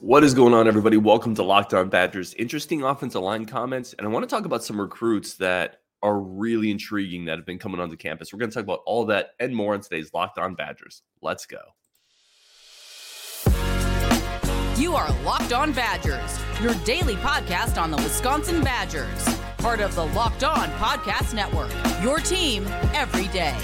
What is going on, everybody? Welcome to Locked On Badgers. Interesting offensive line comments, and I want to talk about some recruits that are really intriguing that have been coming onto campus. We're going to talk about all that and more on today's Locked On Badgers. Let's go. You are Locked On Badgers, your daily podcast on the Wisconsin Badgers, part of the Locked On Podcast Network. Your team every day.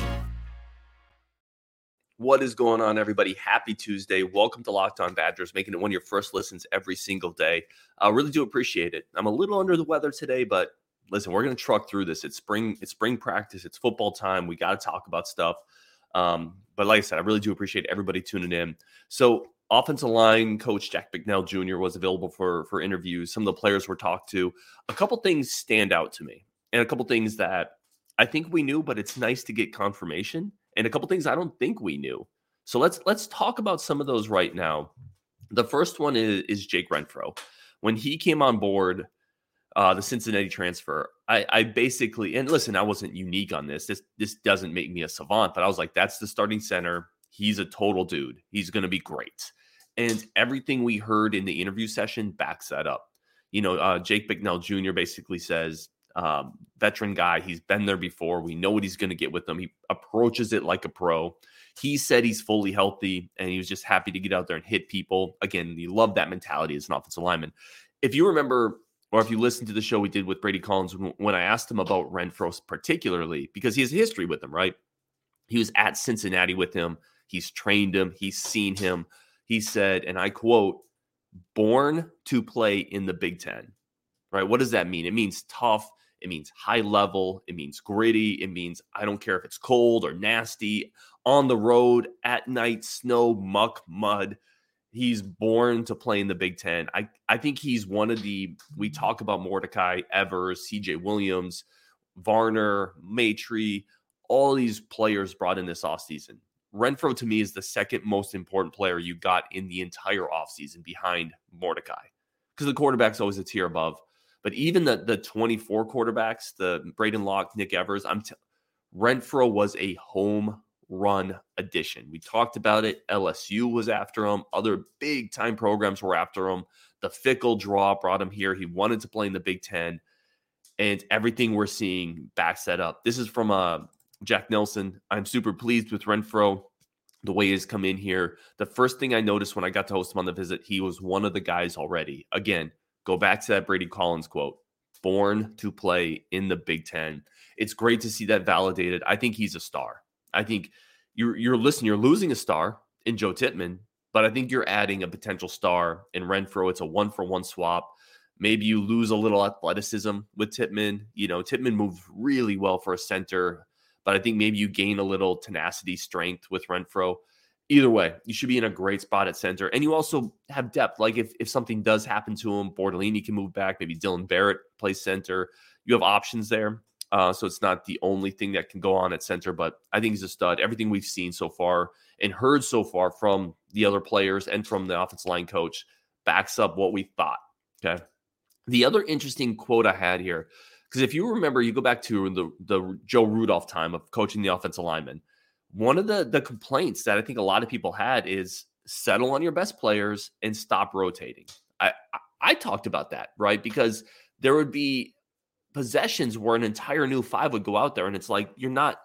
What is going on, everybody? Happy Tuesday. Welcome to Locked On Badgers, making it one of your first listens every single day. I really do appreciate it. I'm a little under the weather today, but listen, we're going to truck through this. It's spring, it's spring practice, it's football time. We got to talk about stuff. Um, but like I said, I really do appreciate everybody tuning in. So, offensive line coach Jack Bicknell Jr. was available for for interviews. Some of the players were talked to. A couple things stand out to me, and a couple things that I think we knew, but it's nice to get confirmation and a couple things I don't think we knew. So let's let's talk about some of those right now. The first one is, is Jake Renfro. When he came on board, uh, the Cincinnati transfer, I, I basically and listen, I wasn't unique on this. This this doesn't make me a savant, but I was like, that's the starting center. He's a total dude. He's going to be great. And everything we heard in the interview session backs that up. You know, uh, Jake Bicknell Jr. basically says um, veteran guy. He's been there before. We know what he's going to get with them. He approaches it like a pro. He said he's fully healthy and he was just happy to get out there and hit people. Again, you love that mentality as an offensive lineman. If you remember, or if you listened to the show we did with Brady Collins, when I asked him about Renfro particularly, because he has a history with him, right? He was at Cincinnati with him. He's trained him. He's seen him. He said, and I quote, born to play in the Big Ten, right? What does that mean? It means tough. It means high level. It means gritty. It means I don't care if it's cold or nasty, on the road, at night, snow, muck, mud. He's born to play in the Big Ten. I, I think he's one of the, we talk about Mordecai, Evers, CJ Williams, Varner, Maitre, all these players brought in this offseason. Renfro to me is the second most important player you got in the entire offseason behind Mordecai because the quarterback's always a tier above. But even the the 24 quarterbacks, the Braedyn Locke, Nick Evers, I'm t- Renfro was a home run addition. We talked about it. LSU was after him. Other big time programs were after him. The Fickell draw brought him here. He wanted to play in the Big Ten, and everything we're seeing backs that up. This is from uh, Jack Nelson. I'm super pleased with Renfro the way he's come in here. The first thing I noticed when I got to host him on the visit, he was one of the guys already. Again, Go back to that Brady Collins quote born to play in the Big Ten. It's great to see that validated. I think he's a star. I think you're you're listening, you're losing a star in Joe Tippmann, but I think you're adding a potential star in Renfro. It's a one for one swap. Maybe you lose a little athleticism with Tippmann. You know, Tippmann moves really well for a center, but I think maybe you gain a little tenacity, strength with Renfro either way, you should be in a great spot at center. And you also have depth. Like if, if something does happen to him, Bortolini can move back. Maybe Dylan Barrett plays center. You have options there. Uh, so it's not the only thing that can go on at center, but I think he's a stud. Everything we've seen so far and heard so far from the other players and from the offensive line coach backs up what we thought. Okay. The other interesting quote I had here, because if you remember, you go back to the, the Joe Rudolph time of coaching the offensive lineman one of the the complaints that I think a lot of people had is settle on your best players and stop rotating. I I, I talked about that, right? Because there would be possessions where an entire new five would go out there and it's like you're not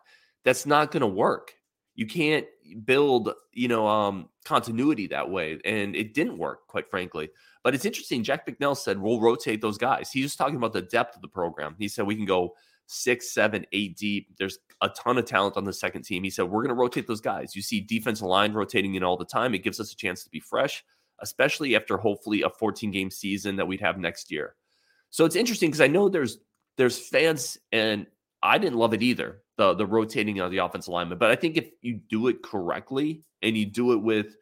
that's not going to work. You can't build, you know, um continuity that way and it didn't work quite frankly. But it's interesting Jack Bicknell said we'll rotate those guys. He was talking about the depth of the program. He said we can go six, seven, eight deep. There's a ton of talent on the second team. He said, We're going to rotate those guys. You see defensive line rotating in all the time. It gives us a chance to be fresh, especially after hopefully a 14 game season that we'd have next year. So it's interesting because I know there's there's fans and I didn't love it either, the the rotating of the offensive lineman. But I think if you do it correctly and you do it with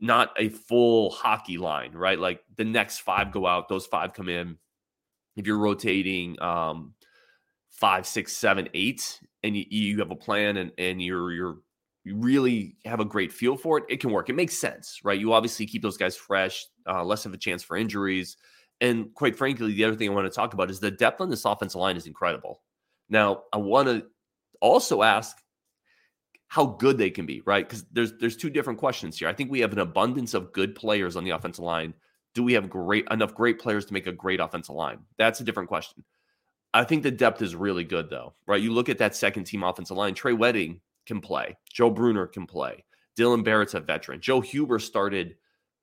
not a full hockey line, right? Like the next five go out, those five come in. If you're rotating um, five, six, seven, eight, and you, you have a plan and, and you're you're you really have a great feel for it, it can work. It makes sense, right? You obviously keep those guys fresh, uh, less of a chance for injuries. And quite frankly, the other thing I want to talk about is the depth on this offensive line is incredible. Now, I want to also ask how good they can be, right? Because there's there's two different questions here. I think we have an abundance of good players on the offensive line, do we have great enough great players to make a great offensive line? That's a different question. I think the depth is really good though, right? You look at that second team offensive line. Trey Wedig can play. Joe Brunner can play. Dylan Barrett's a veteran. Joe Huber started,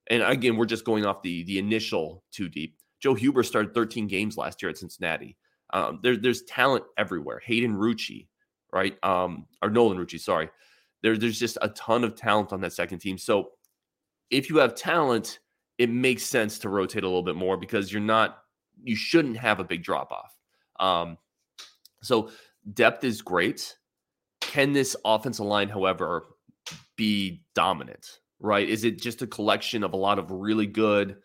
and again, we're just going off the the initial two deep. Joe Huber started 13 games last year at Cincinnati. Um, there, there's talent everywhere. Hayden Rucci, right? Um, or Nolan Rucci, sorry. There, there's just a ton of talent on that second team. So if you have talent, it makes sense to rotate a little bit more because you're not, you shouldn't have a big drop off. Um, so depth is great. Can this offensive line, however, be dominant? Right? Is it just a collection of a lot of really good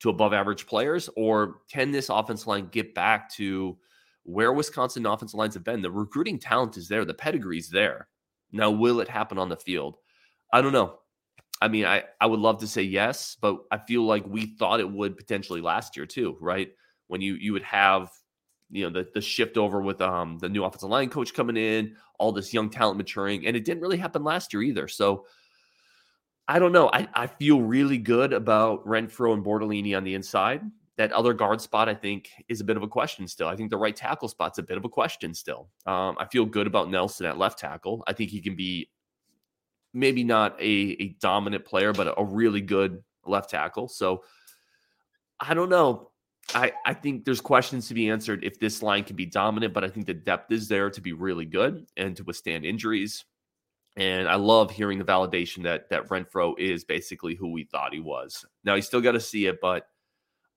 to above average players, or can this offensive line get back to where Wisconsin offensive lines have been? The recruiting talent is there, the pedigree is there. Now, will it happen on the field? I don't know. I mean, I, I would love to say yes, but I feel like we thought it would potentially last year too, right? When you you would have you know the the shift over with um the new offensive line coach coming in, all this young talent maturing, and it didn't really happen last year either. So I don't know. I, I feel really good about Renfro and Bortolini on the inside. That other guard spot, I think, is a bit of a question still. I think the right tackle spot's a bit of a question still. Um, I feel good about Nelson at left tackle. I think he can be maybe not a, a dominant player, but a, a really good left tackle. So I don't know. I, I think there's questions to be answered if this line can be dominant, but I think the depth is there to be really good and to withstand injuries. And I love hearing the validation that that Renfro is basically who we thought he was. Now he's still got to see it, but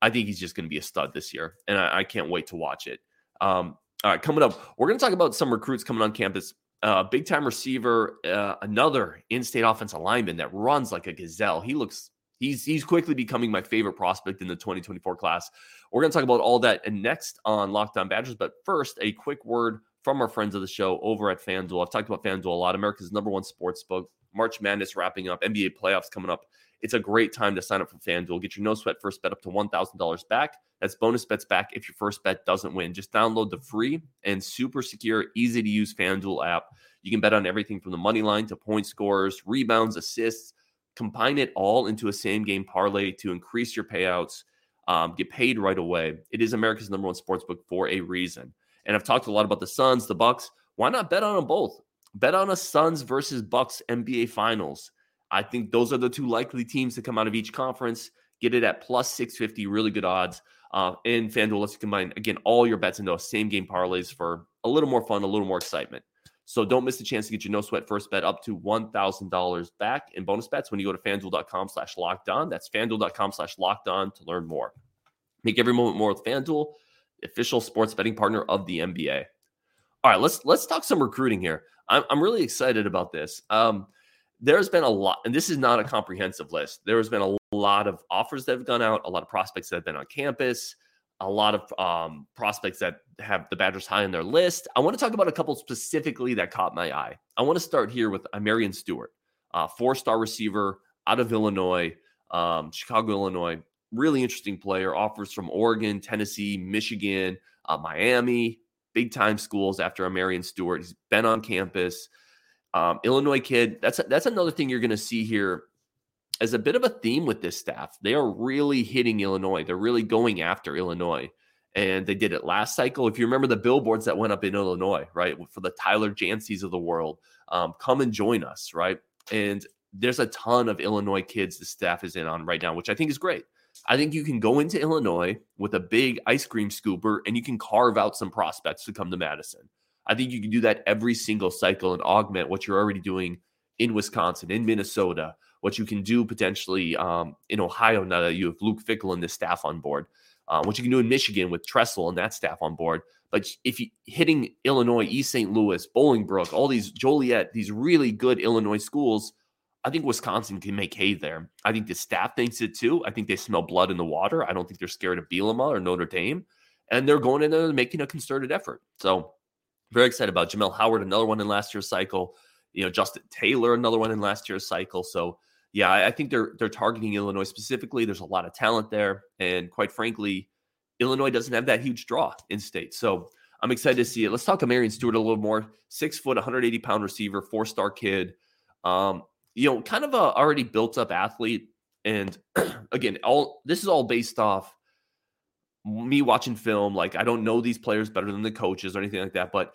I think he's just going to be a stud this year, and I, I can't wait to watch it. Um, all right, coming up, we're going to talk about some recruits coming on campus. Uh, big time receiver, uh, another in-state offensive lineman that runs like a gazelle. He looks he's he's quickly becoming my favorite prospect in the 2024 class. We're going to talk about all that and next on Locked On Badgers. But first, a quick word from our friends of the show over at FanDuel. I've talked about FanDuel a lot, America's number one sports book. March Madness wrapping up, NBA playoffs coming up. It's a great time to sign up for FanDuel. Get your no sweat first bet up to $1,000 back. That's bonus bets back if your first bet doesn't win. Just download the free and super secure, easy to use FanDuel app. You can bet on everything from the money line to point scores, rebounds, assists. Combine it all into a same game parlay to increase your payouts. Um, get paid right away. It is America's number one sports book for a reason. And I've talked a lot about the Suns, the Bucks. Why not bet on them both? Bet on a Suns versus Bucks NBA Finals. I think those are the two likely teams to come out of each conference. Get it at plus 650, really good odds. Uh, and FanDuel lets you combine, again, all your bets into same game parlays for a little more fun, a little more excitement. So don't miss the chance to get your no sweat first bet up to $1,000 back in bonus bets when you go to fanduel.com slash locked on. That's fanduel.com slash locked on to learn more. Make every moment more with FanDuel official sports betting partner of the NBA. All right, let's let's talk some recruiting here. I'm I'm really excited about this. Um, there's been a lot, and this is not a comprehensive list. There has been a lot of offers that have gone out, a lot of prospects that have been on campus, a lot of um, prospects that have the Badgers high on their list. I want to talk about a couple specifically that caught my eye. I want to start here with Marion Stewart, uh, four-star receiver out of Illinois, um, Chicago, Illinois really interesting player. Offers from Oregon, Tennessee, Michigan, uh, Miami, big time schools after Marion Stewart. He's been on campus. Um, Illinois kid. That's that's another thing you're going to see here as a bit of a theme with this staff. They are really hitting Illinois. They're really going after Illinois. And they did it last cycle. If you remember the billboards that went up in Illinois, right, for the Tyler Janceys of the world, um, come and join us, right? And there's a ton of Illinois kids the staff is in on right now, which I think is great. I think you can go into Illinois with a big ice cream scooper and you can carve out some prospects to come to Madison. I think you can do that every single cycle and augment what you're already doing in Wisconsin, in Minnesota, what you can do potentially um, in Ohio now that you have Luke Fickell and this staff on board, uh, what you can do in Michigan with Tressel and that staff on board. But if you hitting Illinois, East St. Louis, Bolingbrook, all these Joliet, these really good Illinois schools – I think Wisconsin can make hay there. I think the staff thinks it too. I think they smell blood in the water. I don't think they're scared of Bielema or Notre Dame. And they're going in there making a concerted effort. So very excited about Jamel Howard, another one in last year's cycle. You know, Justin Taylor, another one in last year's cycle. So yeah, I, think they're they're targeting Illinois specifically. There's a lot of talent there. And quite frankly, Illinois doesn't have that huge draw in state. So I'm excited to see it. Let's talk to Marion Stewart a little more. Six foot, 180 pound receiver, four star kid. Um, you know, kind of a already built up athlete. And again, all this is all based off me watching film. Like I don't know these players better than the coaches or anything like that, but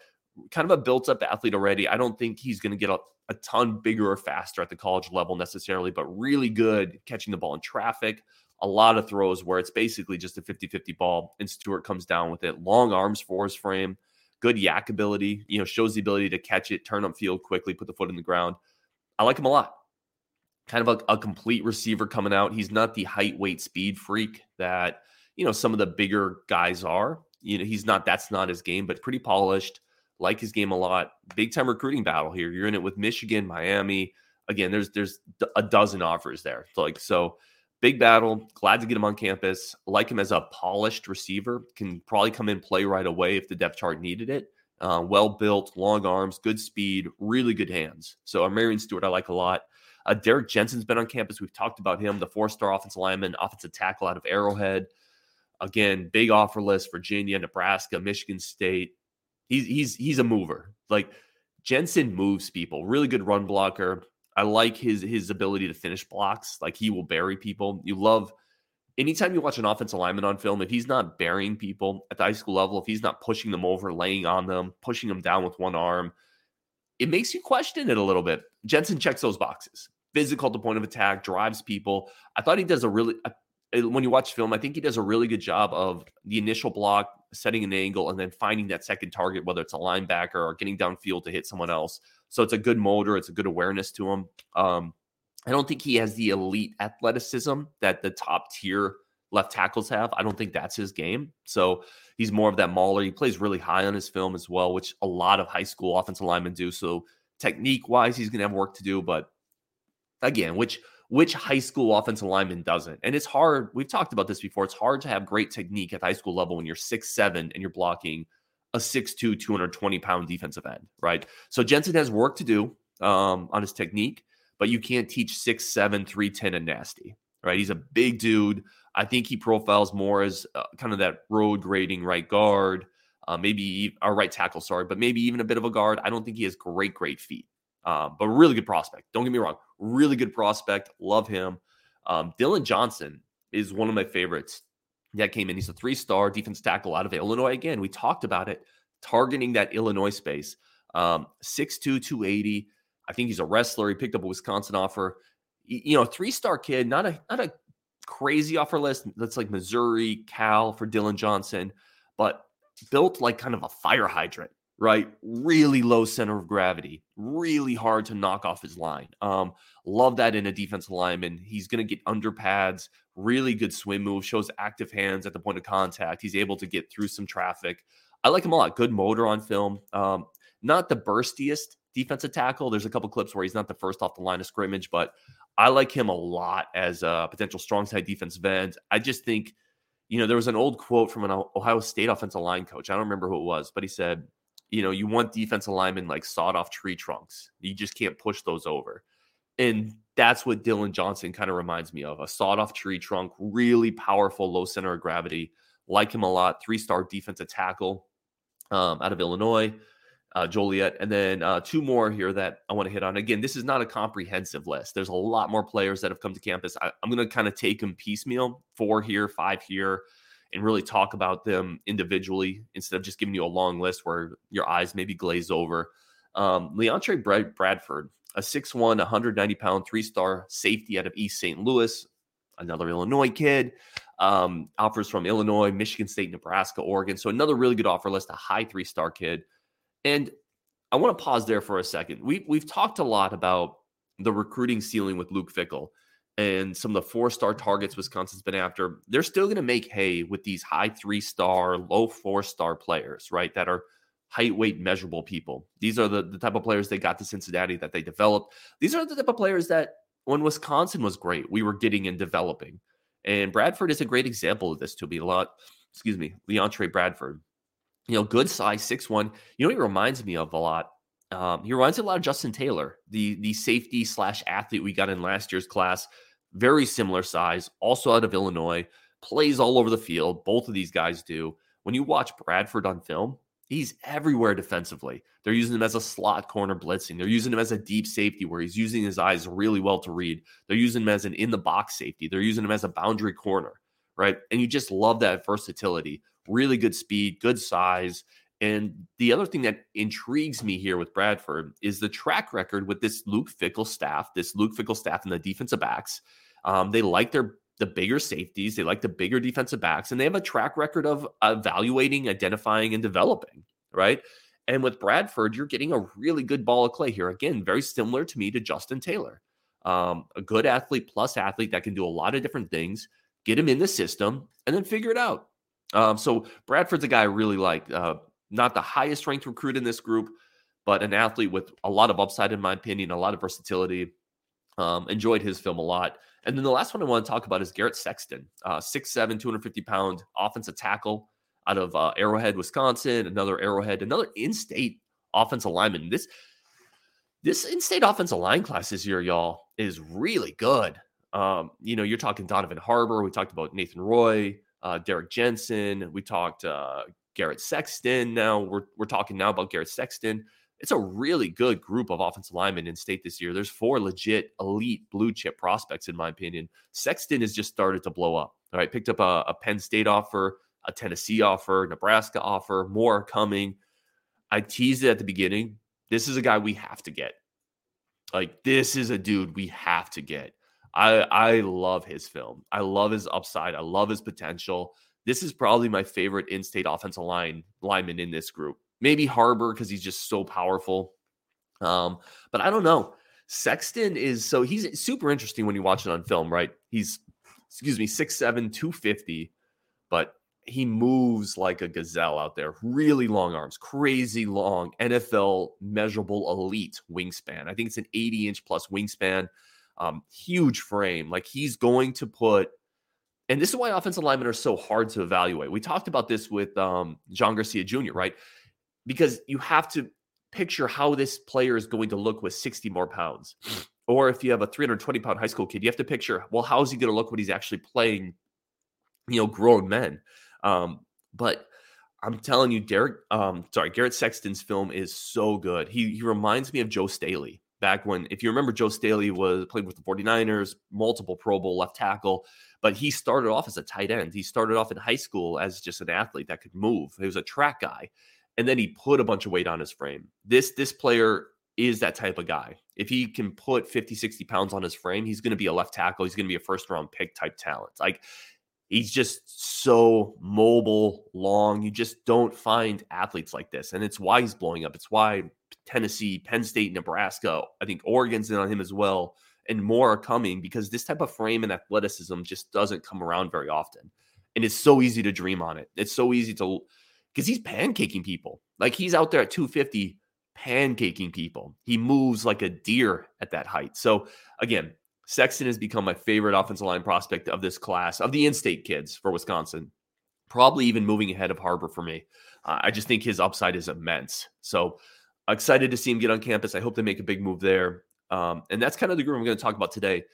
kind of a built up athlete already. I don't think he's going to get a, a ton bigger or faster at the college level necessarily, but really good catching the ball in traffic. A lot of throws where it's basically just a 50 50 ball, and Stewart comes down with it. Long arms for his frame, good YAC ability, you know, shows the ability to catch it, turn up field quickly, put the foot in the ground. I like him a lot. Kind of a, a complete receiver coming out. He's not the height, weight, speed freak that, you know, some of the bigger guys are. You know, he's not, that's not his game, but pretty polished like his game a lot. Big time recruiting battle here. You're in it with Michigan, Miami. Again, there's there's a dozen offers there. Like so, big battle. Glad to get him on campus. Like him as a polished receiver. Can probably come in play right away if the depth chart needed it. Uh, well built, long arms, good speed, really good hands. So Marion Stewart, I like a lot. Uh, Derek Jensen's been on campus. We've talked about him, the four-star offensive lineman, offensive tackle out of Arrowhead. Again, big offer list: Virginia, Nebraska, Michigan State. He's he's he's a mover. Like Jensen moves people. Really good run blocker. I like his his ability to finish blocks. Like he will bury people. You love anytime you watch an offensive lineman on film, if he's not burying people at the high school level, if he's not pushing them over, laying on them, pushing them down with one arm, it makes you question it a little bit. Jensen checks those boxes. Physical the point of attack, drives people. I thought he does a really when you watch film, I think he does a really good job of the initial block, setting an angle, and then finding that second target, whether it's a linebacker or getting downfield to hit someone else. So it's a good motor, it's a good awareness to him. Um, I don't think he has the elite athleticism that the top tier left tackles have. I don't think that's his game. So he's more of that mauler. He plays really high on his film as well, which a lot of high school offensive linemen do. So technique wise, he's going to have work to do. But again, which which high school offensive lineman doesn't? And it's hard. We've talked about this before. It's hard to have great technique at the high school level when you're six seven and you're blocking a 6'2, 220 pound defensive end, right? So Jensen has work to do um, on his technique, but you can't teach 6'7, 310 and nasty, right? He's a big dude. I think he profiles more as uh, kind of that road grading right guard, uh, maybe a right tackle, sorry, but maybe even a bit of a guard. I don't think he has great, great feet. Um, but really good prospect. Don't get me wrong. Really good prospect. Love him. Um, Dillon Johnson is one of my favorites that came in. He's a three star defense tackle out of Illinois. Again, we talked about it, targeting that Illinois space. Um, 6'2, 280. I think he's a wrestler. He picked up a Wisconsin offer. You know, three star kid, not a not a crazy offer list. That's like Missouri, Cal for Dylan Johnson, but built like kind of a fire hydrant right? Really low center of gravity, really hard to knock off his line. Um, love that in a defensive lineman. He's going to get under pads, really good swim move, shows active hands at the point of contact. He's able to get through some traffic. I like him a lot. Good motor on film. Um, not the burstiest defensive tackle. There's a couple clips where he's not the first off the line of scrimmage, but I like him a lot as a potential strong side defensive end. I just think, you know, there was an old quote from an Ohio State offensive line coach. I don't remember who it was, but he said, you know, you want defensive linemen like sawed off tree trunks. You just can't push those over. And that's what Dylan Johnson kind of reminds me of a sawed off tree trunk, really powerful, low center of gravity. Like him a lot. Three star defensive tackle um, out of Illinois, uh, Joliet. And then uh, two more here that I want to hit on. Again, this is not a comprehensive list. There's a lot more players that have come to campus. I, I'm going to kind of take them piecemeal four here, five here and really talk about them individually instead of just giving you a long list where your eyes maybe glaze over. Um, Leontre Brad- Bradford, a 6'1, 190 pound, three star safety out of East St. Louis, another Illinois kid. Um, offers from Illinois, Michigan State, Nebraska, Oregon. So another really good offer list, a high three star kid. And I want to pause there for a second. We, we've talked a lot about the recruiting ceiling with Luke Fickell and some of the four star targets Wisconsin's been after, they're still going to make hay with these high three star, low four star players, right? That are height, weight, measurable people. These are the, the type of players they got to Cincinnati that they developed. These are the type of players that when Wisconsin was great, we were getting and developing. And Bradford is a great example of this to be a lot, excuse me, Leontre Bradford. You know, good size, six one. You know, he reminds me of a lot. Um, he reminds me a lot of Justin Taylor, the the safety slash athlete we got in last year's class. Very similar size, also out of Illinois, plays all over the field. Both of these guys do. When you watch Bradford on film, He's everywhere defensively. They're using him as a slot corner blitzing. They're using him as a deep safety where he's using his eyes really well to read. They're using him as an in the box safety. They're using him as a boundary corner, right? And you just love that versatility. Really good speed, good size. And the other thing that intrigues me here with Bradford is the track record with this Luke Fickell staff, this Luke Fickell staff and the defensive backs. Um, they like their the bigger safeties. They like the bigger defensive backs, and they have a track record of evaluating, identifying, and developing, right? And with Bradford, you're getting a really good ball of clay here. Again, very similar to me to Justin Taylor. Um, a good athlete plus athlete that can do a lot of different things, get him in the system, and then figure it out. Um, so Bradford's a guy I really like. Uh, not the highest ranked recruit in this group, but an athlete with a lot of upside, in my opinion, a lot of versatility. Um, enjoyed his film a lot. And then the last one I want to talk about is Garrett Sexton, uh, 6'7, 250 pound offensive tackle out of uh, Arrowhead, Wisconsin, another Arrowhead, another in state offensive lineman. This, this in state offensive line class this year, y'all, is really good. Um, you know, you're talking Donovan Harbor. We talked about Nathan Roy, uh, Derek Jensen. We talked uh, Garrett Sexton. Now we're, we're talking now about Garrett Sexton it's a really good group of offensive linemen in state this year. There's four legit elite blue chip prospects, in my opinion. Sexton has just started to blow up. All right, picked up a, a Penn State offer, a Tennessee offer, Nebraska offer, more coming. I teased it at the beginning. This is a guy we have to get. Like this is a dude we have to get. I I love his film. I love his upside. I love his potential. This is probably my favorite in-state offensive line lineman in this group. Maybe Harbor because he's just so powerful. Um, but I don't know. Sexton is so he's super interesting when you watch it on film, right? He's excuse me, 6'7, 250, but he moves like a gazelle out there. Really long arms, crazy long NFL measurable elite wingspan. I think it's an 80 inch plus wingspan, um, huge frame. Like he's going to put, and this is why offensive linemen are so hard to evaluate. We talked about this with um, John Garcia Jr., right? because you have to picture how this player is going to look with 60 more pounds. Or if you have a 320 pound high school kid, you have to picture, well, how is he going to look when he's actually playing, you know, grown men? Um, but I'm telling you, Derek, um, sorry, Garrett Sexton's film is so good. He he reminds me of Joe Staley back when, if you remember, Joe Staley was played with the 49ers, multiple Pro Bowl left tackle, but he started off as a tight end. He started off in high school as just an athlete that could move. He was a track guy and then he put a bunch of weight on his frame. This this player is that type of guy. If he can put 50, 60 pounds on his frame, he's going to be a left tackle. He's going to be a first round pick type talent. Like he's just so mobile, long. You just don't find athletes like this. And it's why he's blowing up. It's why Tennessee, Penn State, Nebraska, I think Oregon's in on him as well. And more are coming because this type of frame and athleticism just doesn't come around very often. And it's so easy to dream on it. It's so easy to because he's pancaking people. Like he's out there at 250 pancaking people. He moves like a deer at that height. So again, Sexton has become my favorite offensive line prospect of this class of the in-state kids for Wisconsin. Probably even moving ahead of Harbor for me. Uh, I just think his upside is immense. So excited to see him get on campus. I hope they make a big move there. Um, and that's kind of the group I'm going to talk about today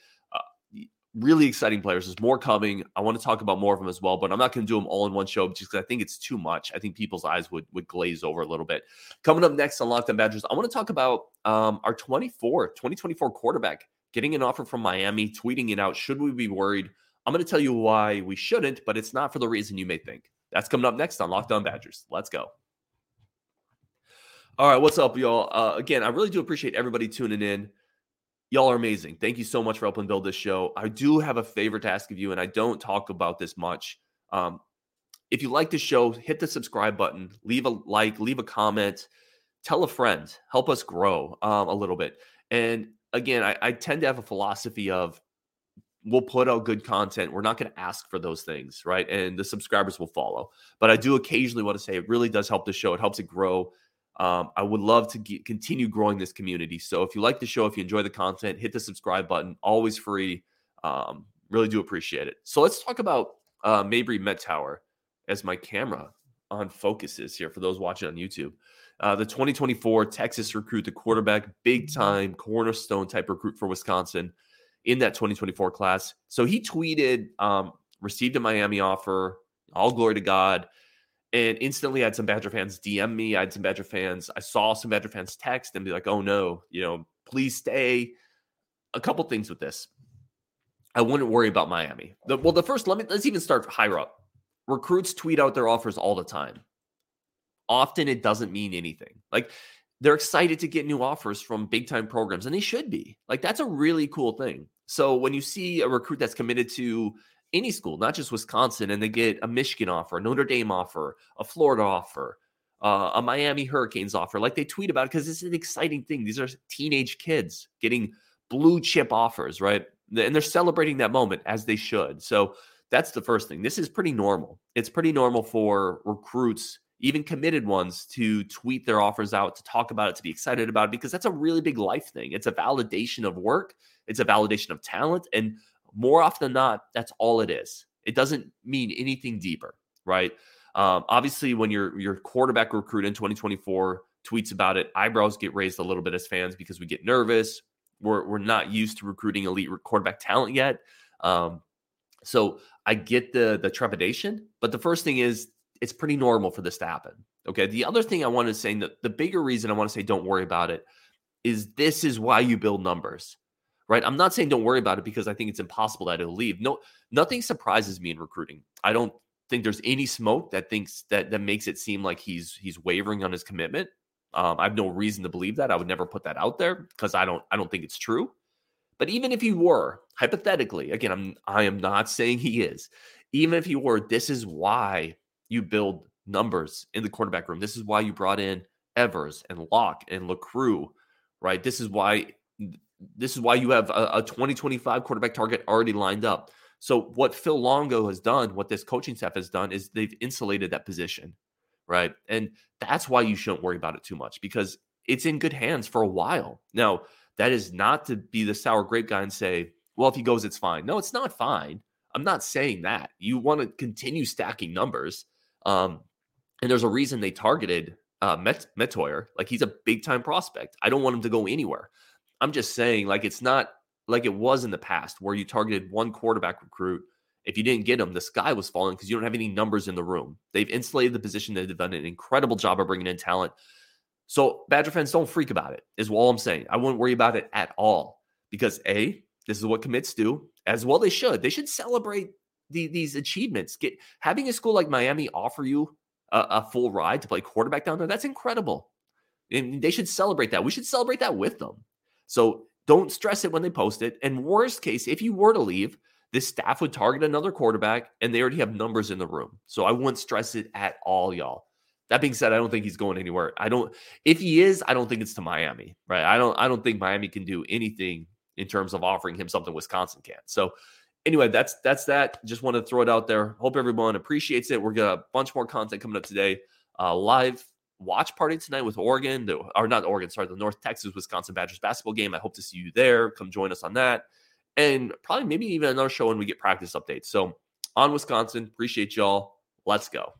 really exciting players. There's more coming. I want to talk about more of them as well, but I'm not going to do them all in one show just because I think it's too much. I think people's eyes would would glaze over a little bit. Coming up next on Locked On Badgers, I want to talk about um, our 24 2024 quarterback getting an offer from Miami, tweeting it out. Should we be worried? I'm going to tell you why we shouldn't, but it's not for the reason you may think. That's coming up next on Locked On Badgers. Let's go. All right, what's up, y'all? Uh, again, I really do appreciate everybody tuning in. Y'all are amazing. Thank you so much for helping build this show. I do have a favor to ask of you, and I don't talk about this much. Um, if you like the show, hit the subscribe button, leave a like, leave a comment, tell a friend, help us grow um, a little bit. And again, I, I tend to have a philosophy of we'll put out good content. We're not going to ask for those things, right? And the subscribers will follow. But I do occasionally want to say it really does help the show. It helps it grow. Um, I would love to get, continue growing this community. So if you like the show, if you enjoy the content, hit the subscribe button. Always free. Um, really do appreciate it. So let's talk about uh, Mabrey Mettauer as my camera on focuses here for those watching on YouTube. Uh, the 2024 Texas recruit, the quarterback, big time cornerstone type recruit for Wisconsin in that 2024 class. So he tweeted, um, received a Miami offer. All glory to God. And instantly, I had some Badger fans DM me. I had some Badger fans. I saw some Badger fans text and be like, "Oh no, you know, please stay." A couple things with this. I wouldn't worry about Miami. The, well, the first, let me let's even start higher up. Recruits tweet out their offers all the time. Often it doesn't mean anything. Like they're excited to get new offers from big time programs, and they should be. Like that's a really cool thing. So when you see a recruit that's committed to any school, not just Wisconsin, and they get a Michigan offer, a Notre Dame offer, a Florida offer, uh, a Miami Hurricanes offer, like they tweet about it because it's an exciting thing. These are teenage kids getting blue chip offers, right? And they're celebrating that moment as they should. So that's the first thing. This is pretty normal. It's pretty normal for recruits even committed ones to tweet their offers out, to talk about it, to be excited about it, because that's a really big life thing. It's a validation of work, it's a validation of talent. And more often than not, that's all it is. It doesn't mean anything deeper, right? Um, obviously, when your your quarterback recruit in 2024 tweets about it, eyebrows get raised a little bit as fans because we get nervous. We're we're not used to recruiting elite quarterback talent yet. Um, so I get the the trepidation, but the first thing is it's pretty normal for this to happen. Okay. The other thing I want to say, that the bigger reason I want to say don't worry about it is this is why you build numbers, right? I'm not saying don't worry about it because I think it's impossible that it'll leave. No, nothing surprises me in recruiting. I don't think there's any smoke that thinks that that makes it seem like he's he's wavering on his commitment. Um, I have no reason to believe that. I would never put that out there because I don't I don't think it's true. But even if he were, hypothetically, again, I'm I am not saying he is. Even if he were, this is why you build numbers in the quarterback room. This is why you brought in Evers and Locke and LeCrue, right? This is why this is why you have a, a 2025 quarterback target already lined up. So what Phil Longo has done, what this coaching staff has done, is they've insulated that position, right? And that's why you shouldn't worry about it too much because it's in good hands for a while. Now, that is not to be the sour grape guy and say, well, if he goes, it's fine. No, it's not fine. I'm not saying that. You want to continue stacking numbers. Um, and there's a reason they targeted uh, Met- Mettauer. Like he's a big time prospect. I don't want him to go anywhere. I'm just saying, like it's not like it was in the past where you targeted one quarterback recruit. If you didn't get him, the sky was falling because you don't have any numbers in the room. They've insulated the position. They've done an incredible job of bringing in talent. So Badger fans, don't freak about it. Is all I'm saying. I wouldn't worry about it at all because a this is what commits do, as well they should. They should celebrate the, these achievements. Get having a school like Miami offer you a, a, full ride to play quarterback down there. That's incredible, and they should celebrate that. We should celebrate that with them. So don't stress it when they post it. And worst case, if you were to leave, this staff would target another quarterback, and they already have numbers in the room. So I wouldn't stress it at all, y'all. That being said, I don't think he's going anywhere. I don't. If he is, I don't think it's to Miami, right? I don't. I don't think Miami can do anything in terms of offering him something Wisconsin can't. So anyway, that's that's that. Just want to throw it out there. Hope everyone appreciates it. We're got a bunch more content coming up today. Uh, live watch party tonight with Oregon, the, or not Oregon, sorry, the North Texas Wisconsin Badgers basketball game. I hope to see you there. Come join us on that, and probably maybe even another show when we get practice updates. So on Wisconsin, appreciate y'all. Let's go.